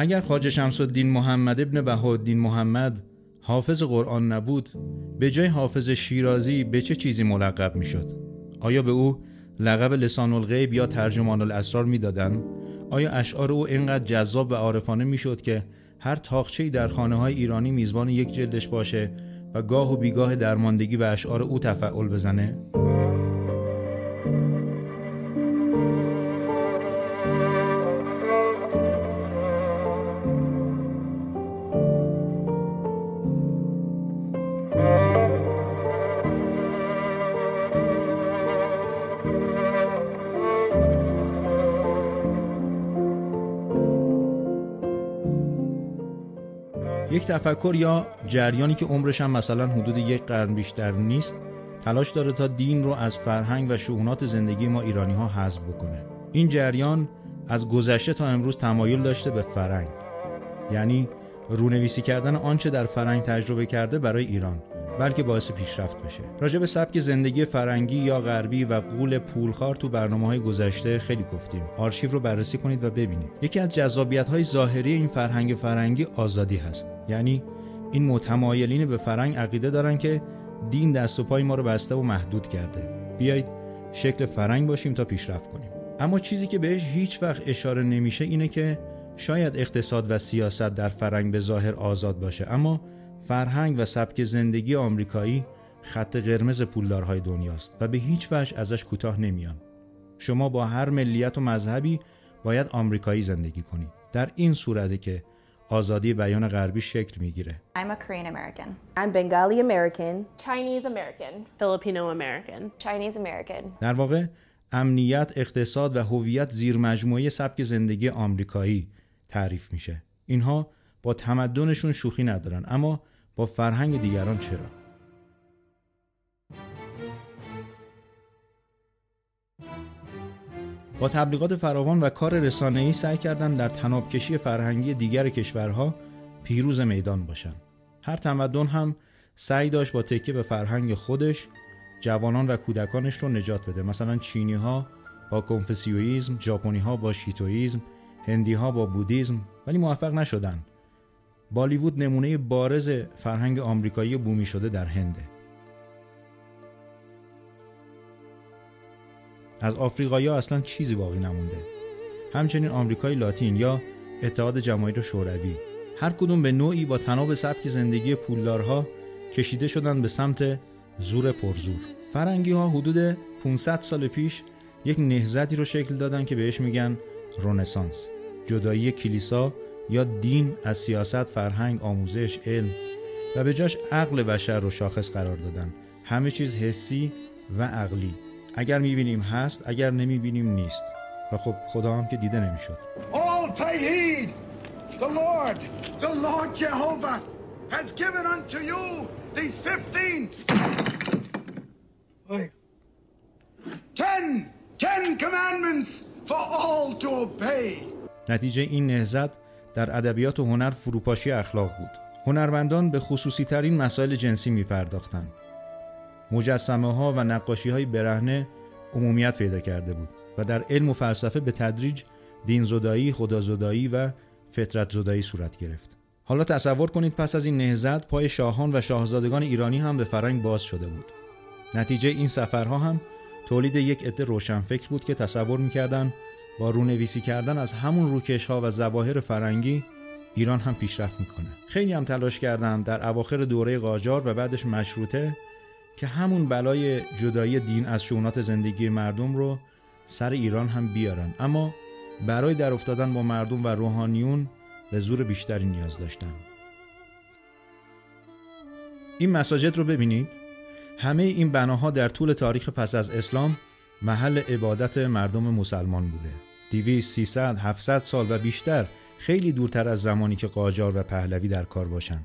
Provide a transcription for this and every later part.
اگر خواجه شمس الدین محمد ابن بهاءالدین محمد حافظ قرآن نبود به جای حافظ شیرازی به چه چیزی ملقب می‌شد؟ آیا به او لقب لسان الغیب یا ترجمان الاسرار می‌دادند؟ آیا اشعار او اینقدر جذاب و عارفانه می‌شد که هر تاخچه‌ای در خانه های ایرانی میزبان یک جلدش باشه و گاه و بیگاه درماندگی به اشعار او تفعول بزنه؟ تفکر یا جریانی که عمرش هم مثلا حدود یک قرن بیشتر نیست تلاش داره تا دین رو از فرهنگ و شهونات زندگی ما ایرانی ها حذف بکنه. این جریان از گذشته تا امروز تمایل داشته به فرنگ یعنی رونویسی کردن آنچه در فرنگ تجربه کرده برای ایران بلکه باعث پیشرفت بشه. راجع به سبک زندگی فرنگی یا غربی و قول پولخار تو برنامه های گذشته خیلی گفتیم. آرشیو رو بررسی کنید و ببینید. یکی از جذابیت های ظاهری این فرهنگ فرنگی آزادی هست. یعنی این متمایلین به فرنگ عقیده دارن که دین دست و پای ما رو بسته و محدود کرده بیایید شکل فرنگ باشیم تا پیشرفت کنیم اما چیزی که بهش هیچ وقت اشاره نمیشه اینه که شاید اقتصاد و سیاست در فرنگ به ظاهر آزاد باشه اما فرهنگ و سبک زندگی آمریکایی خط قرمز پولدارهای دنیاست و به هیچ وجه ازش کوتاه نمیان. شما با هر ملیت و مذهبی باید آمریکایی زندگی کنید. در این صورته که آزادی بیان غربی شکل می‌گیره. I'm a Korean American. I'm Bengali American. Chinese American. Filipino American. Chinese American. در واقع امنیت، اقتصاد و هویت زیر مجموعه سبک زندگی آمریکایی تعریف میشه. اینها با تمدنشون شوخی ندارن اما با فرهنگ دیگران چرا؟ با تبلیغات فراوان و کار رسانه‌ای سعی کردن در تنابکشی فرهنگی دیگر کشورها پیروز میدان باشن. هر تمدن هم سعی داشت با تکیه به فرهنگ خودش جوانان و کودکانش رو نجات بده. مثلا چینی ها با کنفسیویزم، ژاپنی ها با شیتویزم، هندی ها با بودیزم ولی موفق نشدن. بالیوود نمونه بارز فرهنگ آمریکایی بومی شده در هنده. از آفریقایی اصلا چیزی باقی نمونده. همچنین آمریکای لاتین یا اتحاد جماهیر شوروی هر کدوم به نوعی با تناب سبک زندگی پولدارها کشیده شدن به سمت زور پرزور. فرنگی ها حدود 500 سال پیش یک نهزتی رو شکل دادن که بهش میگن رونسانس. جدایی کلیسا یا دین از سیاست، فرهنگ، آموزش، علم و به جاش عقل بشر رو شاخص قرار دادن. همه چیز حسی و عقلی. اگر می‌بینیم هست، اگر نمی‌بینیم نیست. و خب خدا هم که دیده نمی‌شد. All pay heed. The Lord, the Lord Jehovah has given unto you these 15 Wait. 10 Ten commandments for all to obey. نتیجه این نهزت در ادبیات و هنر فروپاشی اخلاق بود. هنرمندان به خصوصی ترین مسائل جنسی می پرداختند. مجسمه ها و نقاشی های برهنه عمومیت پیدا کرده بود و در علم و فلسفه به تدریج دین زدایی، خدا زدایی و فطرت زدایی صورت گرفت. حالا تصور کنید پس از این نهزت پای شاهان و شاهزادگان ایرانی هم به فرنگ باز شده بود. نتیجه این سفرها هم تولید یک عده روشنفکر بود که تصور می‌کردن با رونویسی کردن از همون روکش ها و زواهر فرنگی ایران هم پیشرفت می‌کنه. خیلی هم تلاش کردن در اواخر دوره قاجار و بعدش مشروطه که همون بلای جدایی دین از شونات زندگی مردم رو سر ایران هم بیارن. اما برای در افتادن با مردم و روحانیون به زور بیشتری نیاز داشتن. این مساجد رو ببینید. همه این بناها در طول تاریخ پس از اسلام محل عبادت مردم مسلمان بوده. 200 300 700 سال و بیشتر خیلی دورتر از زمانی که قاجار و پهلوی در کار باشند.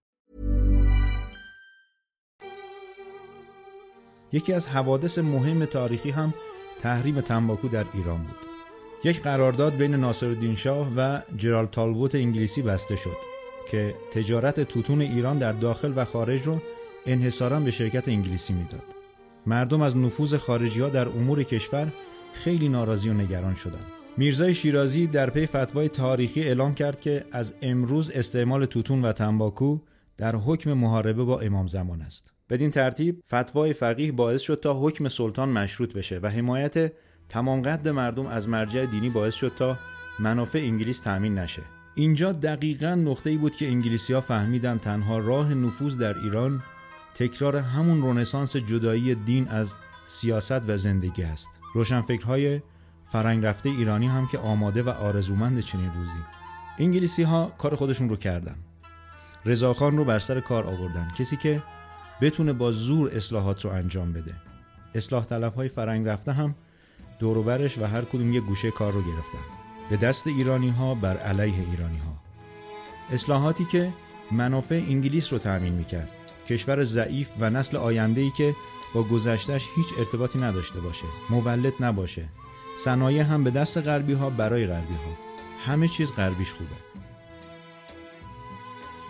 یکی از حوادث مهم تاریخی هم تحریم تنباکو در ایران بود. یک قرارداد بین ناصرالدین شاه و جرال تالبوت انگلیسی بسته شد که تجارت توتون ایران در داخل و خارج رو انحصارا به شرکت انگلیسی می‌داد. مردم از نفوذ خارجی ها در امور کشور خیلی ناراضی و نگران شدند. میرزای شیرازی در پی فتوای تاریخی اعلام کرد که از امروز استعمال توتون و تنباکو در حکم محاربه با امام زمان است. بدین ترتیب فتوای فقیه باعث شد تا حکم سلطان مشروط بشه و حمایت تمام قد مردم از مرجع دینی باعث شد تا منافع انگلیس تأمین نشه. اینجا دقیقا نقطه ای بود که انگلیسی ها فهمیدن تنها راه نفوذ در ایران تکرار همون رونسانس جدایی دین از سیاست و زندگی است. روشنفکرهای فرنگ رفته ایرانی هم که آماده و آرزومند چنین روزی. انگلیسی ها کار خودشون رو کردن. رضاخان رو بر سر کار آوردن. کسی که بتونه با زور اصلاحات رو انجام بده. اصلاح طلب های فرنگ رفته هم دوروبرش و هر کدوم یه گوشه کار رو گرفتن. به دست ایرانی ها بر علیه ایرانی ها. اصلاحاتی که منافع انگلیس رو تأمین می‌کرد. کشور ضعیف و نسل آینده ای که با گذشتش هیچ ارتباطی نداشته باشه. مولد نباشه. صنایع هم به دست غربی ها برای غربی ها. همه چیز غربیش خوبه.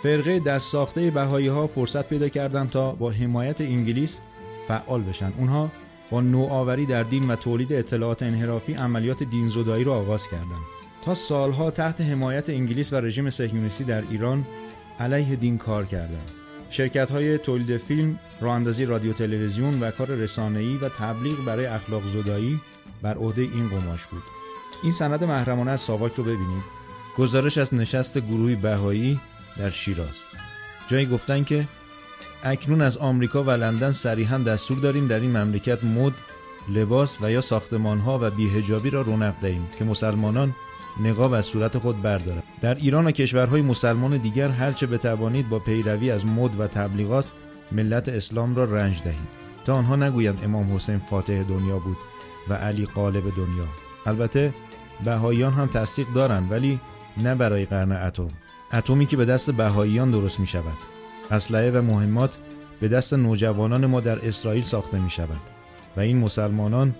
فرقه دست ساخته بهایی ها فرصت پیدا کردن تا با حمایت انگلیس فعال بشن. اونها با نوآوری در دین و تولید اطلاعات انحرافی عملیات دینزدایی را آغاز کردند. تا سالها تحت حمایت انگلیس و رژیم صهیونیستی در ایران علیه دین کار کردند. شرکت های تولید فیلم، راهاندازی رادیو تلویزیون و کار رسانه‌ای و تبلیغ برای اخلاق زدایی بر عهده این قماش بود. این سند محرمانه از ساواک رو ببینید. گزارش از نشست گروهی بهایی در شیراز. جایی گفتن که اکنون از آمریکا و لندن صریحا دستور داریم در این مملکت مد، لباس و یا ساختمانها و بیهجابی را رونق دهیم که مسلمانان نقاب از صورت خود بردارند. در ایران و کشورهای مسلمان دیگر هرچه بتوانید با پیروی از مد و تبلیغات ملت اسلام را رنج دهید تا آنها نگویند امام حسین فاتح دنیا بود و علی قالب دنیا البته بهاییان هم تصدیق دارند ولی نه برای قرن اتم اتمی که به دست بهاییان درست می شود اسلحه و مهمات به دست نوجوانان ما در اسرائیل ساخته می شود و این مسلمانان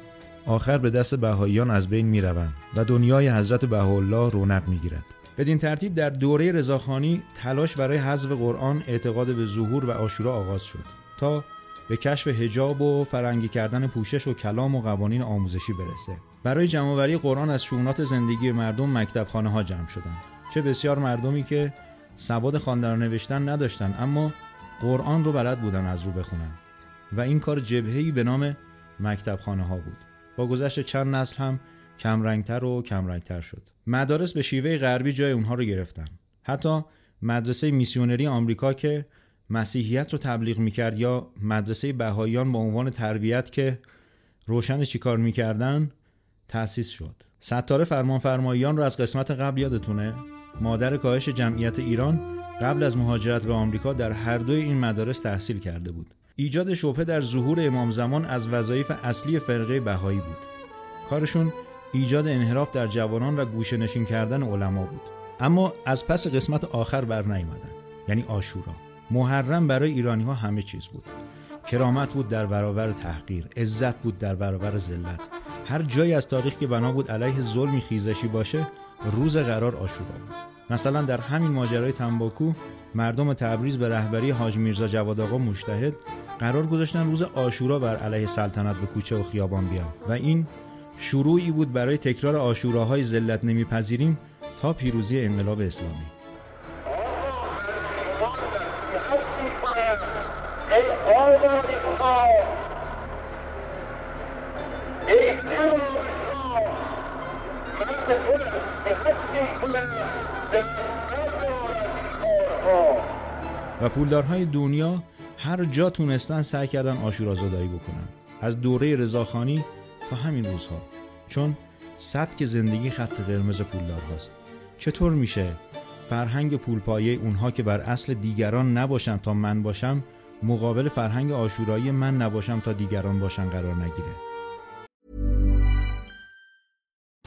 آخر به دست بهاییان از بین می روند و دنیای حضرت بهاءالله رونق می گیرد. بدین ترتیب در دوره رضاخانی تلاش برای حذف قرآن اعتقاد به ظهور و آشورا آغاز شد تا به کشف حجاب و فرنگی کردن پوشش و کلام و قوانین آموزشی برسه. برای جمعآوری قرآن از شونات زندگی مردم مکتبخانه ها جمع شدند. چه بسیار مردمی که سواد خواندن و نوشتن نداشتن اما قرآن رو بلد بودن از رو بخونن. و این کار جبهه‌ای به نام مکتبخانه ها بود. با گذشت چند نسل هم کمرنگتر و کمرنگتر شد. مدارس به شیوه غربی جای اونها رو گرفتن. حتی مدرسه میسیونری آمریکا که مسیحیت رو تبلیغ می‌کرد یا مدرسه بهاییان با عنوان تربیت که روشن چیکار می‌کردن تأسیس شد. ستاره فرمانفرماییان رو از قسمت قبل یادتونه؟ مادر کاهش جمعیت ایران قبل از مهاجرت به آمریکا در هر دوی این مدارس تحصیل کرده بود. ایجاد شبهه در ظهور امام زمان از وظایف اصلی فرقه بهایی بود. کارشون ایجاد انحراف در جوانان و گوشه نشین کردن علما بود. اما از پس قسمت آخر بر نیامدن یعنی آشورا. محرم برای ایرانی ها همه چیز بود. کرامت بود در برابر تحقیر عزت بود در برابر ذلت. هر جایی از تاریخ که بنا بود علیه ظلمی خیزشی باشه روز قرار آشورا بود مثلا در همین ماجرای تنباکو مردم تبریز به رهبری حاج میرزا جواد آقا مجتهد قرار گذاشتن روز آشورا بر علیه سلطنت به کوچه و خیابان بیان. و این شروعی بود برای تکرار آشوراهای ذلت نمیپذیریم تا پیروزی انقلاب اسلامی. و پولدارهای دنیا هر جا تونستن سعی کردن آشورا زدایی بکنن. از دوره رضاخانی تا همین روزها. چون سبک زندگی خط قرمز پولدار هاست. چطور میشه فرهنگ پولپایه اونها که بر اصل دیگران نباشن تا من باشم مقابل فرهنگ آشورایی من نباشم تا دیگران باشن قرار نگیره؟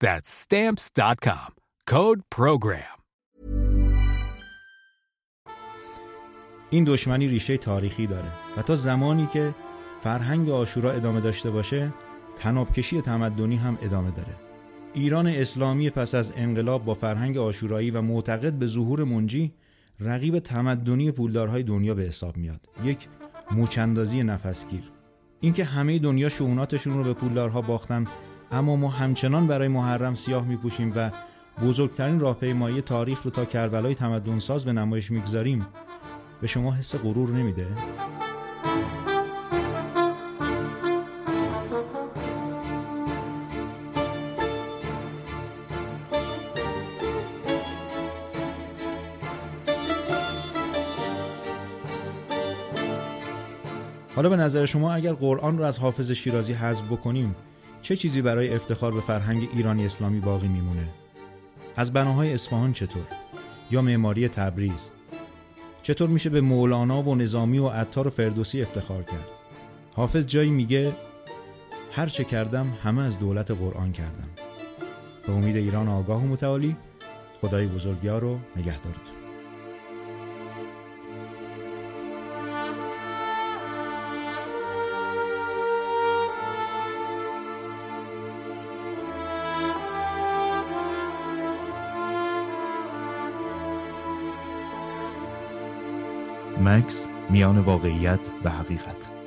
That's stamps.com. Code program. این دشمنی ریشه تاریخی داره و تا زمانی که فرهنگ آشورا ادامه داشته باشه تنابکشی تمدنی هم ادامه داره ایران اسلامی پس از انقلاب با فرهنگ آشورایی و معتقد به ظهور منجی رقیب تمدنی پولدارهای دنیا به حساب میاد یک موچندازی نفسگیر اینکه همه دنیا شعوناتشون رو به پولدارها باختن اما ما همچنان برای محرم سیاه میپوشیم و بزرگترین راهپیمایی تاریخ رو تا کربلای تمدن ساز به نمایش می‌گذاریم به شما حس غرور نمیده؟ حالا به نظر شما اگر قرآن رو از حافظ شیرازی حذف بکنیم چه چیزی برای افتخار به فرهنگ ایرانی اسلامی باقی میمونه؟ از بناهای اصفهان چطور؟ یا معماری تبریز؟ چطور میشه به مولانا و نظامی و عطار و فردوسی افتخار کرد؟ حافظ جایی میگه هر چه کردم همه از دولت قرآن کردم به امید ایران آگاه و متعالی خدای بزرگیار و نگهدارتون مکس میان واقعیت و حقیقت.